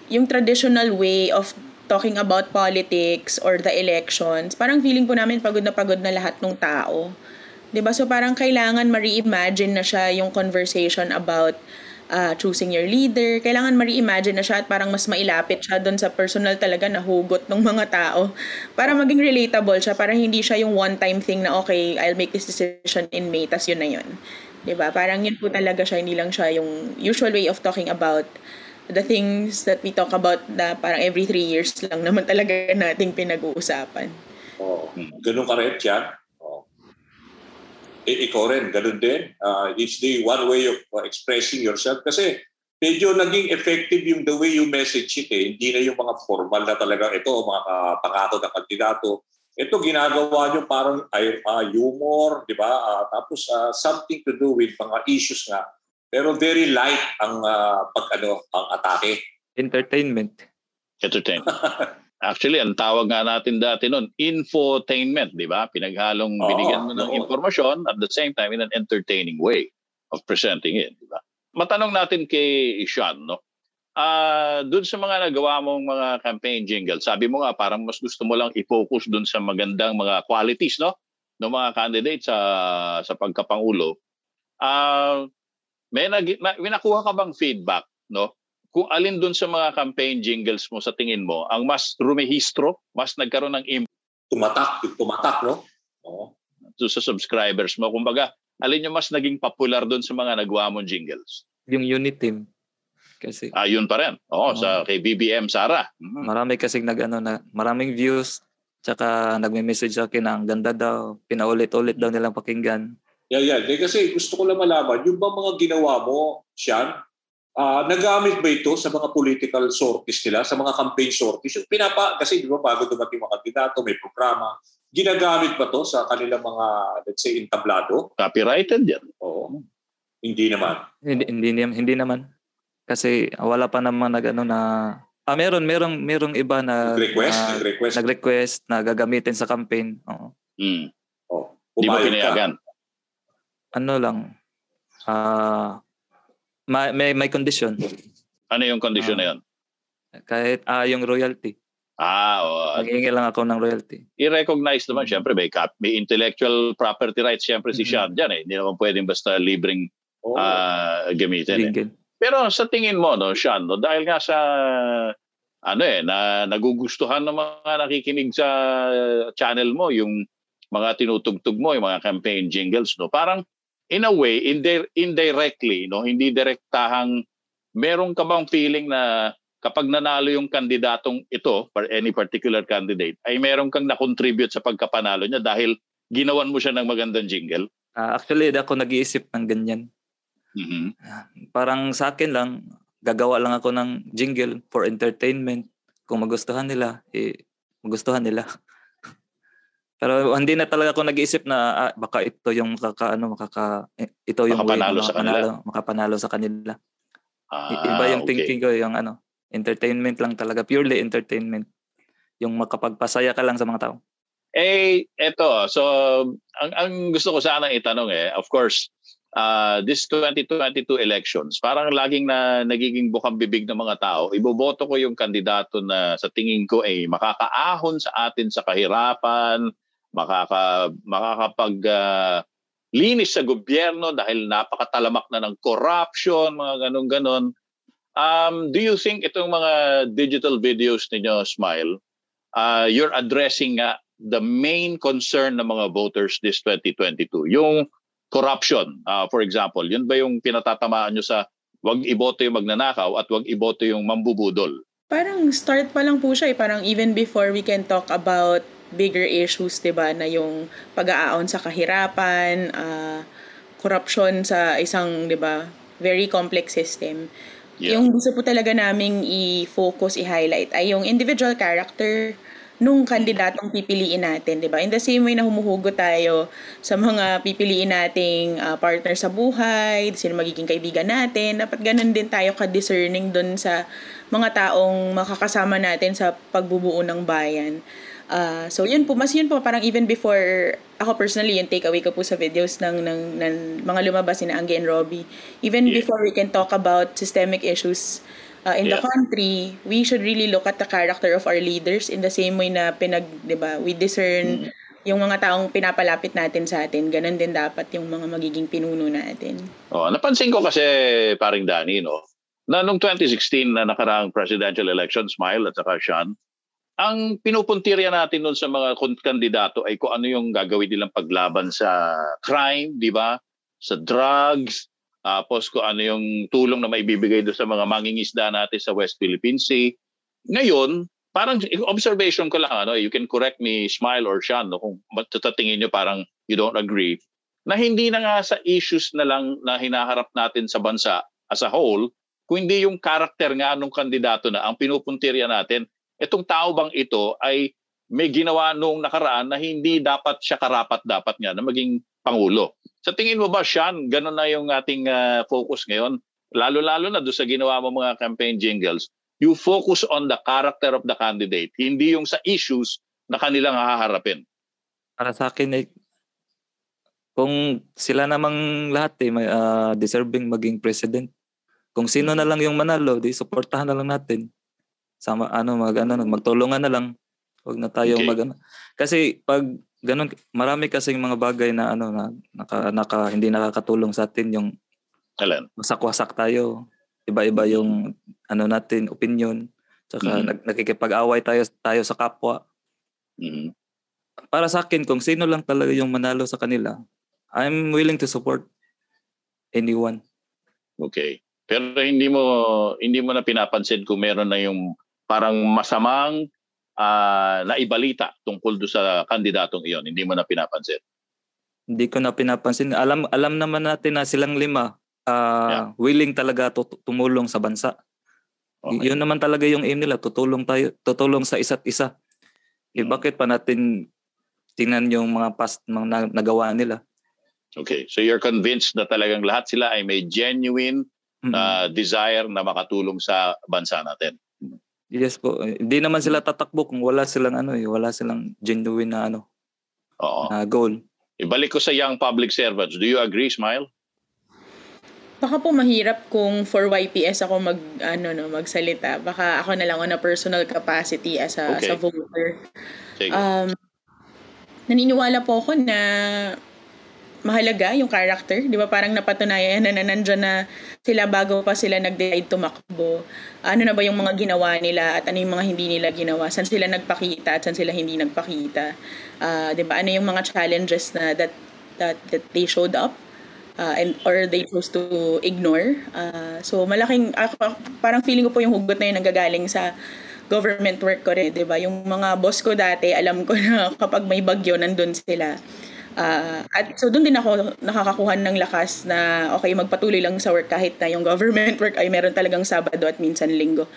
yung traditional way of talking about politics or the elections, parang feeling po namin pagod na pagod na lahat ng tao. 'Di ba? So parang kailangan ma-reimagine na siya yung conversation about uh, choosing your leader. Kailangan ma-reimagine na siya at parang mas mailapit siya doon sa personal talaga na hugot ng mga tao para maging relatable siya, para hindi siya yung one-time thing na okay, I'll make this decision in May, tas yun na yun. 'Di ba? Parang yun po talaga siya, hindi lang siya yung usual way of talking about the things that we talk about na parang every three years lang naman talaga nating pinag-uusapan. Oh, ganun ka rin yan? I- ikaw rin, ganun din. Uh, it's the one way of uh, expressing yourself. Kasi medyo naging effective yung the way you message it eh. Hindi na yung mga formal na talaga ito, mga uh, pangako ng kandidato. Ito ginagawa nyo parang ay, uh, humor, di ba? Uh, tapos uh, something to do with mga issues nga. Pero very light ang uh, pag ano, ang atake. Entertainment. Entertainment. Actually, ang tawag nga natin dati noon, infotainment, di ba? Pinaghalong Oo, binigyan mo ng oo. impormasyon at the same time in an entertaining way of presenting it, di ba? Matanong natin kay Sean, no? Ah, doon sa mga nagawa mong mga campaign jingle, sabi mo nga parang mas gusto mo lang i-focus doon sa magandang mga qualities, no? ng mga candidates sa sa pagkapangulo. Ah, may nag, na, may nakuha ka bang feedback, no? Kung alin dun sa mga campaign jingles mo sa tingin mo ang mas rumehistro, mas nagkaroon ng impact Tumatak, tumatak, no? Oo. to sa subscribers mo. Kumbaga, alin yung mas naging popular dun sa mga nagawa mong jingles? Yung unit team. Kasi Ah, yun pa rin. Oo, Oo. sa kay BBM Sara. Mhm. marami kasing nag ano na maraming views tsaka nagme-message sa akin na ang ganda daw, pinaulit-ulit daw nilang pakinggan. Yeah, yeah. Di, kasi gusto ko lang malaman, yung ba mga ginawa mo, Sean, ah nagamit ba ito sa mga political sorties nila, sa mga campaign sorties? Yung pinapa, kasi di ba bago dumating mga kandidato, may programa, ginagamit ba to sa kanilang mga, let's say, entablado? Copyrighted yan. Oo. Hindi naman. Hindi hindi, naman- hindi naman kasi wala pa naman nag ano na Ah, meron merong merong iba na Nag-request? na- Nag-request? nag-request na gagamitin sa campaign. Oo. Mm. Oh, Di mo pumayag ka. pinayagan. Ano lang ah may, may may condition Ano yung condition na yun? kahit ah yung royalty. Ah, oo. Maghihingi lang ako ng royalty. i-recognize naman, Mm. syempre, may, cap- may intellectual property rights, syempre, si. Sean dyan eh. Hindi naman pwedeng basta libreng Oo. ah, gamitin. Eh. Jingle. Pero sa tingin mo, no, Sean, no, dahil nga sa ano eh, na nagugustuhan ng mga nakikinig sa channel mo, yung mga tinutugtog mo, yung mga campaign jingles, no, parang in a way, indi- indirectly, no, hindi direktahang, meron ka bang feeling na kapag nanalo yung kandidatong ito, for any particular candidate, ay meron kang na-contribute sa pagkapanalo niya dahil ginawan mo siya ng magandang jingle? Ah, actually, ako nag-iisip ng ganyan. Mhm. Parang sa akin lang, gagawa lang ako ng jingle for entertainment. Kung magustuhan nila, eh, magustuhan nila. Pero hindi na talaga ako nag-iisip na ah, baka ito yung makaka ano makaka eh, ito yung way Makapanalo sa kanila. makapanalo- makapanalo sa kanila. Ah, Iba yung okay. thinking ko, yung ano, entertainment lang talaga, purely entertainment. Yung makapagpasaya ka lang sa mga tao. Eh, eto. So, ang, ang gusto ko sana itanong eh, of course, uh, this 2022 elections, parang laging na nagiging bukang bibig ng mga tao, iboboto ko yung kandidato na sa tingin ko ay makakaahon sa atin sa kahirapan, makaka, makakapag ah, linis sa gobyerno dahil napakatalamak na ng corruption, mga ganun-ganon. Um, do you think itong mga digital videos ninyo, Smile, uh, you're addressing nga the main concern ng mga voters this 2022, yung corruption. Uh, for example, yun ba yung pinatatamaan nyo sa wag iboto yung magnanakaw at wag iboto yung mambubudol? Parang start pa lang po siya eh. Parang even before we can talk about bigger issues, 'di ba, na yung pag-aaon sa kahirapan, ah, corruption sa isang, 'di ba, very complex system. Yeah. Yung gusto po talaga naming i-focus, i-highlight ay yung individual character nung kandidatong pipiliin natin, 'di ba? In the same way na humuhugot tayo sa mga pipiliin nating ah, partner sa buhay, sino magiging kaibigan natin, dapat ganun din tayo ka-discerning dun sa mga taong makakasama natin sa pagbubuo ng bayan. Ah, so yun po, mas yun po parang even before ako personally yung takeaway ko po sa videos ng ng, ng mga lumabas ni Angge and Robbie. Even Yeah. before we can talk about systemic issues uh, in the Yeah. country, we should really look at the character of our leaders in the same way na pinag, 'di ba? We discern yung mga taong pinapalapit natin sa atin, ganun din dapat yung mga magiging pinuno natin. Oh, napansin ko kasi paring Danny, no, na nung 2016 na nakaraang presidential election, Smile at saka Sean, ang pinupuntirya natin nun sa mga kandidato ay kung ano yung gagawin nilang paglaban sa crime, di ba? Sa drugs, tapos kung ano yung tulong na maibibigay doon sa mga mangingisda natin sa West Philippine Sea. Ngayon, parang observation ko lang, ano, you can correct me, Smile or Sean, no, kung matatingin nyo parang you don't agree. na hindi na nga sa issues na lang na hinaharap natin sa bansa as a whole, kundi yung karakter nga ng kandidato na ang pinupuntirya natin. Itong tao bang ito ay may ginawa noong nakaraan na hindi dapat siya karapat-dapat nga na maging Pangulo. Sa tingin mo ba, Sean, ganun na yung ating uh, focus ngayon? Lalo-lalo na doon sa ginawa mo mga campaign jingles, you focus on the character of the candidate, hindi yung sa issues na kanilang haharapin. Para sa akin, eh, kung sila namang lahat eh, may, uh, deserving maging president, kung sino na lang yung manalo, di suportahan na lang natin. Sama ano mag ano magtulungan na lang. Huwag na tayo okay. mag ano. Kasi pag ganun marami kasi mga bagay na ano na naka, naka hindi nakakatulong sa atin yung Alan. Wasak-wasak tayo. Iba-iba yung ano natin opinion. Tsaka mm-hmm. nag, nakikipag-away tayo tayo sa kapwa. Mm-hmm. Para sa akin kung sino lang talaga yung manalo sa kanila, I'm willing to support anyone. Okay. Pero hindi mo hindi mo na pinapansin kung meron na yung parang masamang uh, naibalita tungkol do sa kandidatong iyon? Hindi mo na pinapansin? Hindi ko na pinapansin. Alam alam naman natin na silang lima uh, yeah. willing talaga tumulong sa bansa. Okay. Yun naman talaga yung aim nila, tutulong tayo, tutulong sa isa't isa. Eh, hmm. bakit pa natin tingnan yung mga past mga nagawa nila? Okay. So you're convinced na talagang lahat sila ay may genuine mm-hmm. uh, desire na makatulong sa bansa natin. Yes po. Hindi naman sila tatakbo kung wala silang ano eh, wala silang genuine na ano. Oo. Na goal. Ibalik ko sa young public servants. Do you agree, Smile? Baka po mahirap kung for YPS ako mag ano no magsalita. Baka ako na lang on a personal capacity as a okay. as a voter. Sige. Um naniniwala po ako na mahalaga yung character. Di ba parang napatunayan na, na nandyan na sila bago pa sila nag-decide tumakbo. Ano na ba yung mga ginawa nila at ano yung mga hindi nila ginawa? Saan sila nagpakita at saan sila hindi nagpakita? Uh, di ba? Ano yung mga challenges na that, that, that they showed up? Uh, and or they chose to ignore. Uh, so malaking uh, parang feeling ko po yung hugot na yun nanggagaling sa government work ko rin, 'di ba? Yung mga boss ko dati, alam ko na kapag may bagyo nandun sila. Uh, at so doon din ako nakakakuha ng lakas na okay magpatuloy lang sa work kahit na yung government work ay meron talagang Sabado at minsan Linggo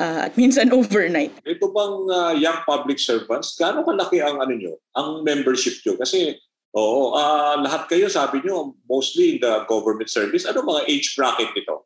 uh, at minsan overnight. Ito bang uh, young public servants, gaano kalaki ang ano nyo, ang membership nyo? Kasi oo, uh, lahat kayo sabi nyo mostly in the government service. Ano mga age bracket nito?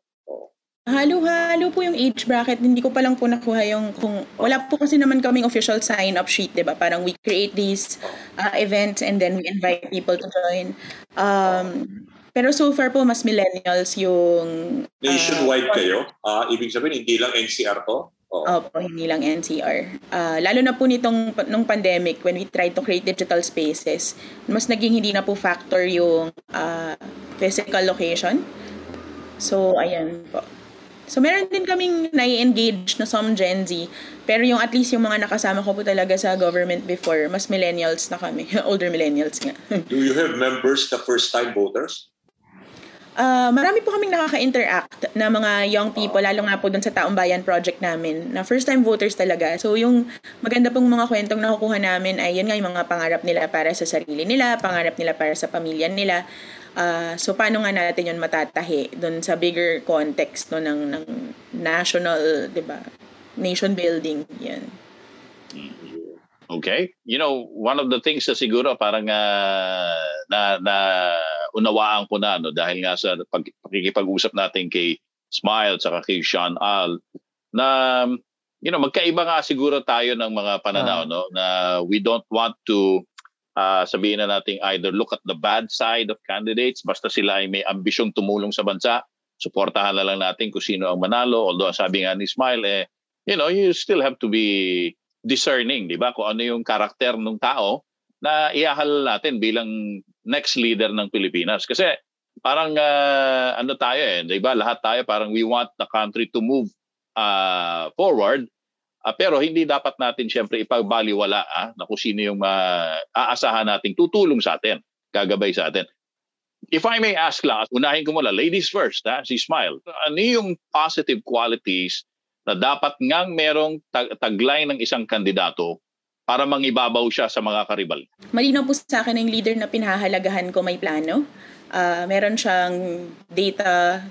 Halo-halo po yung age bracket. Hindi ko pa lang po nakuha yung kung wala po kasi naman kaming official sign-up sheet, 'di ba? Parang we create these uh, events and then we invite people to join. Um, pero so far po mas millennials yung uh, nationwide kayo. Uh, ibig sabihin hindi lang NCR to. Oo. Opo, hindi lang NCR. Uh, lalo na po nitong nung pandemic when we tried to create digital spaces, mas naging hindi na po factor yung uh, physical location. So ayan po. So meron din kaming nai-engage na some Gen Z. Pero yung at least yung mga nakasama ko po talaga sa government before, mas millennials na kami. Older millennials nga. Do you have members na first-time voters? Uh, marami po kaming nakaka-interact na mga young people, lalo nga po dun sa Taong Bayan project namin, na first-time voters talaga. So yung maganda pong mga kwentong nakukuha namin ay yun nga yung mga pangarap nila para sa sarili nila, pangarap nila para sa pamilya nila. Uh, so paano nga natin yun matatahi doon sa bigger context no ng ng national, 'di ba? Nation building 'yan. Okay. You know, one of the things na siguro parang uh, na na unawaan ko na no dahil nga sa pag, pakikipag-usap natin kay Smile at kay Sean Al na you know magkaiba nga siguro tayo ng mga pananaw uh, no na we don't want to uh, sabihin na natin either look at the bad side of candidates, basta sila ay may ambisyong tumulong sa bansa, suportahan na lang natin kung sino ang manalo. Although sabi nga ni Smile, eh, you know, you still have to be discerning, di ba? Kung ano yung karakter ng tao na iahal natin bilang next leader ng Pilipinas. Kasi parang uh, ano tayo eh, di ba? Lahat tayo parang we want the country to move uh, forward Uh, pero hindi dapat natin siyempre ipagbaliwala ah, na kung sino yung uh, aasahan nating tutulong sa atin, gagabay sa atin. If I may ask lang, unahin ko muna, ladies first, ha, si Smile. Ano yung positive qualities na dapat ngang merong tag- taglay ng isang kandidato para mangibabaw siya sa mga karibal? Malinaw po sa akin na yung leader na pinahahalagahan ko may plano. Ah, meron siyang data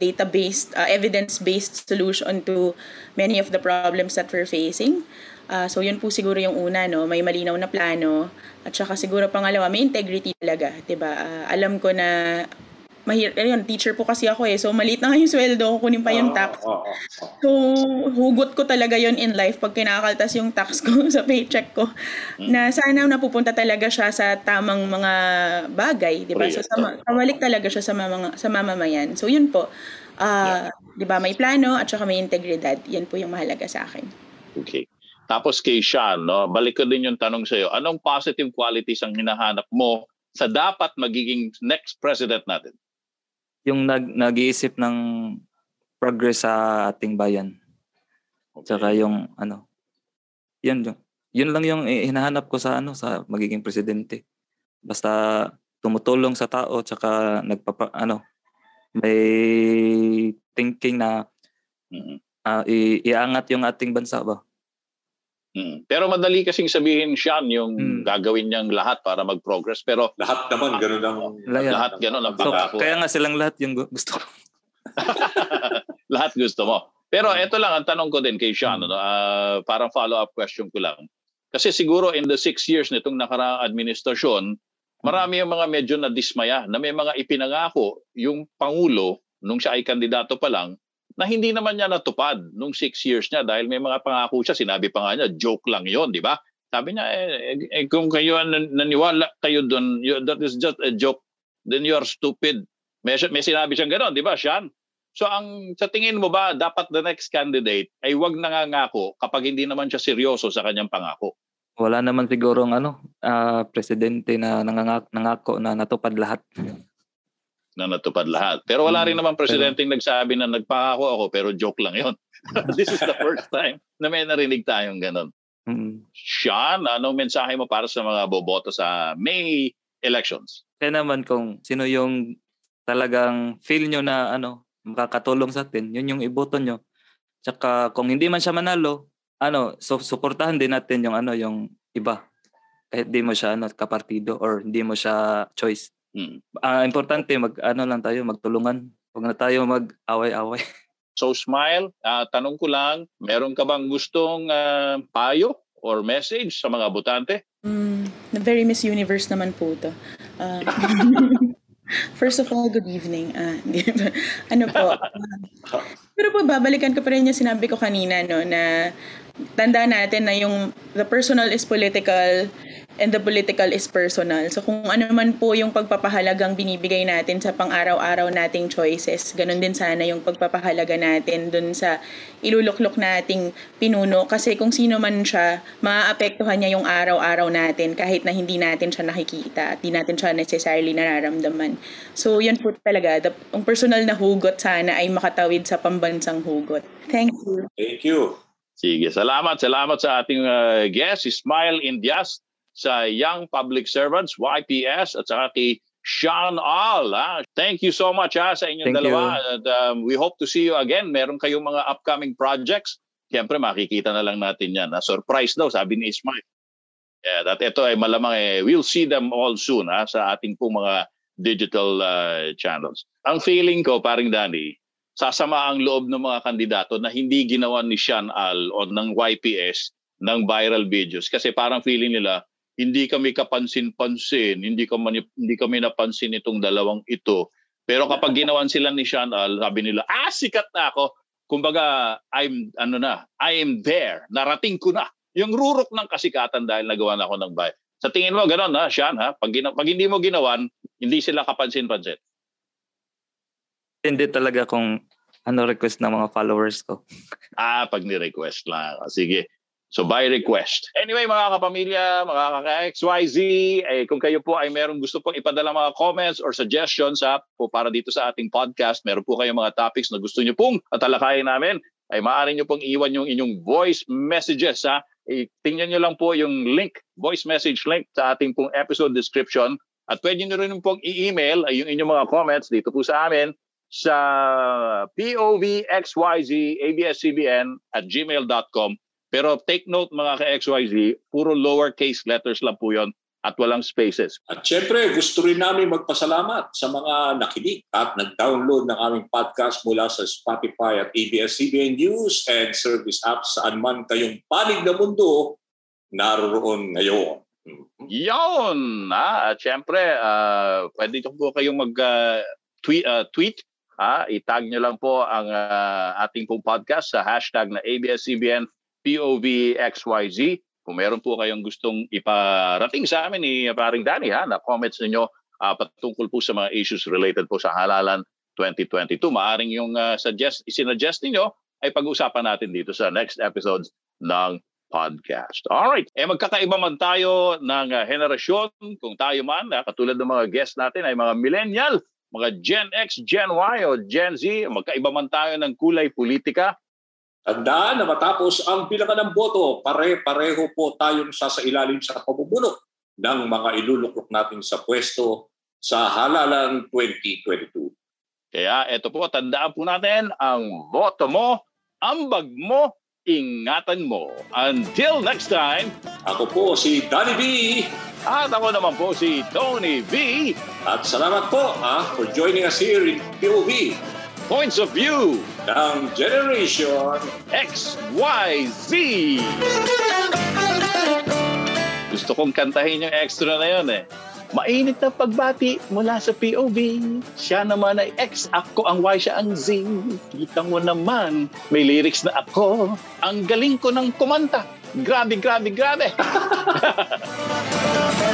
data-based, uh, evidence-based solution to many of the problems that we're facing. Uh, so yun po siguro yung una, no? may malinaw na plano. At saka siguro pangalawa, may integrity talaga. 'di ba Uh, alam ko na mahir ayun, teacher po kasi ako eh. So maliit na nga yung sweldo, kunin pa yung tax. So hugot ko talaga yon in life pag kinakaltas yung tax ko sa paycheck ko. Na sana napupunta talaga siya sa tamang mga bagay, 'di ba? So sa, kamalik talaga siya sa mga sa mamamayan. So yun po. Uh, 'di ba, may plano at saka may integridad. Yan po yung mahalaga sa akin. Okay. Tapos kay Sean, no, balik ko din yung tanong sa iyo. Anong positive qualities ang hinahanap mo sa dapat magiging next president natin? Yung nag nag-iisip ng progress sa ating bayan. Okay. Tsaka yung ano, yun, yun, yun lang yung hinahanap ko sa ano sa magiging presidente. Basta tumutulong sa tao tsaka nagpapa ano may thinking na uh, i- iangat yung ating bansa ba. Hmm. Pero madali kasing sabihin siya yung hmm. gagawin niyang lahat para mag-progress. Pero lahat naman ganun ang lahat, lahat ganun ang pangako. So, kaya nga silang lahat yung gusto ko. lahat gusto mo. Pero ito lang ang tanong ko din kay Sean, hmm. no? uh, parang follow-up question ko lang. Kasi siguro in the six years nitong nakaraang administrasyon, marami yung mga medyo na dismaya na may mga ipinangako yung Pangulo nung siya ay kandidato pa lang na hindi naman niya natupad nung six years niya dahil may mga pangako siya, sinabi pa nga niya, joke lang yon di ba? Sabi niya, eh, eh, eh kung kayo naniwala kayo doon, that is just a joke, then you are stupid. May, may sinabi siyang gano'n, di ba, Sean? So ang sa tingin mo ba dapat the next candidate ay wag nangangako kapag hindi naman siya seryoso sa kanyang pangako? Wala naman siguro ng ano, uh, presidente na nangangako, na natupad lahat na natupad lahat. Pero wala rin mm, naman presidenteng nagsabi na nagpangako ako pero joke lang yon. This is the first time na may narinig tayong ganun. Mm. Sean, anong mensahe mo para sa mga boboto sa May elections? Kaya naman kung sino yung talagang feel nyo na ano, makakatulong sa atin, yun yung iboto nyo. Tsaka kung hindi man siya manalo, ano, so suportahan din natin yung ano, yung iba. Kahit di mo siya ano, kapartido or hindi mo siya choice. Mm. Uh, importante mag ano lang tayo magtulungan. Huwag na tayo mag-away-away. So Smile, uh, tanong ko lang, meron ka bang gustong uh, payo or message sa mga botante? Mm, very Miss Universe naman po ito. Uh, first of all, good evening. Uh, ano po? Uh, pero po, babalikan ko pa rin yung sinabi ko kanina, no, na tanda natin na yung the personal is political and the political is personal. So kung ano man po yung pagpapahalagang binibigay natin sa pang-araw-araw nating choices, ganun din sana yung pagpapahalaga natin dun sa iluluklok nating pinuno. Kasi kung sino man siya, maaapektuhan niya yung araw-araw natin kahit na hindi natin siya nakikita at hindi natin siya necessarily nararamdaman. So yun po talaga, the, yung personal na hugot sana ay makatawid sa pambansang hugot. Thank you. Thank you. Sige, salamat. Salamat sa ating uh, guest, Ismail Indias sa Young Public Servants, YPS, at saka kay Sean All. Ha? Thank you so much ha, sa inyong Thank dalawa. You. And, um, we hope to see you again. Meron kayong mga upcoming projects. Siyempre, makikita na lang natin yan. Ha? Surprise daw, sabi ni Ismail. Yeah, that ito ay malamang eh, we'll see them all soon ha, sa ating pong mga digital uh, channels. Ang feeling ko, paring Danny, sasama ang loob ng mga kandidato na hindi ginawa ni Sean Al o ng YPS ng viral videos kasi parang feeling nila hindi kami kapansin-pansin, hindi kami, hindi kami napansin itong dalawang ito. Pero kapag ginawan sila ni Sean Al, sabi nila, ah, sikat na ako. Kumbaga, I'm, ano na, I am there. Narating ko na. Yung rurok ng kasikatan dahil nagawa na ako ng bayan. Sa tingin mo, gano'n ha, Sean, ha? Pag, gina- pag hindi mo ginawan, hindi sila kapansin-pansin. Hindi talaga kung ano request ng mga followers ko. ah, pag ni-request lang. Sige. So by request. Anyway mga kapamilya, mga kaka-XYZ, eh, kung kayo po ay meron gusto pong ipadala mga comments or suggestions ha, po para dito sa ating podcast, meron po kayong mga topics na gusto nyo pong talakayin namin, ay maaari nyo pong iwan yung inyong voice messages ha. Eh, tingnan nyo lang po yung link, voice message link sa ating pong episode description at pwede nyo rin pong i-email ay yung inyong mga comments dito po sa amin sa povxyzabscbn at gmail.com Pero take note mga ka-XYZ, puro lowercase letters lang po yon at walang spaces. At syempre, gusto rin namin magpasalamat sa mga nakinig at nag-download ng aming podcast mula sa Spotify at ABS-CBN News and service apps saan man kayong panig na mundo naroon ngayon. Yon! Ah, at syempre, uh, pwede po kayong mag-tweet, uh, tweet, ah, itag nyo lang po ang uh, ating pong podcast sa hashtag na ABS-CBN POVXYZ kung meron po kayong gustong iparating sa amin ni paring Danny ha, na comments ninyo uh, patungkol po sa mga issues related po sa halalan 2022, maaring yung uh, suggest, isinuggest ninyo ay pag-usapan natin dito sa next episodes ng podcast. Alright, eh magkakaiba man tayo ng uh, henerasyon. Kung tayo man, uh, katulad ng mga guests natin ay mga millennial, mga Gen X, Gen Y o Gen Z, magkaiba man tayo ng kulay politika, Tandaan na matapos ang bilangan ng boto, pare-pareho po tayong sasailalim sa pamumuno ng mga iluluklok natin sa pwesto sa halalan 2022. Kaya ito po, tandaan po natin, ang boto mo, ambag mo, ingatan mo. Until next time, ako po si Danny B. At ako naman po si Tony V. At salamat po ha, for joining us here in POV. Points of View ng Generation XYZ. Gusto kong kantahin yung extra na yun eh. Mainit na pagbati mula sa POV. Siya naman ay X, ako ang Y, siya ang Z. Kita mo naman, may lyrics na ako. Ang galing ko ng kumanta. Grabe, grabe, grabe.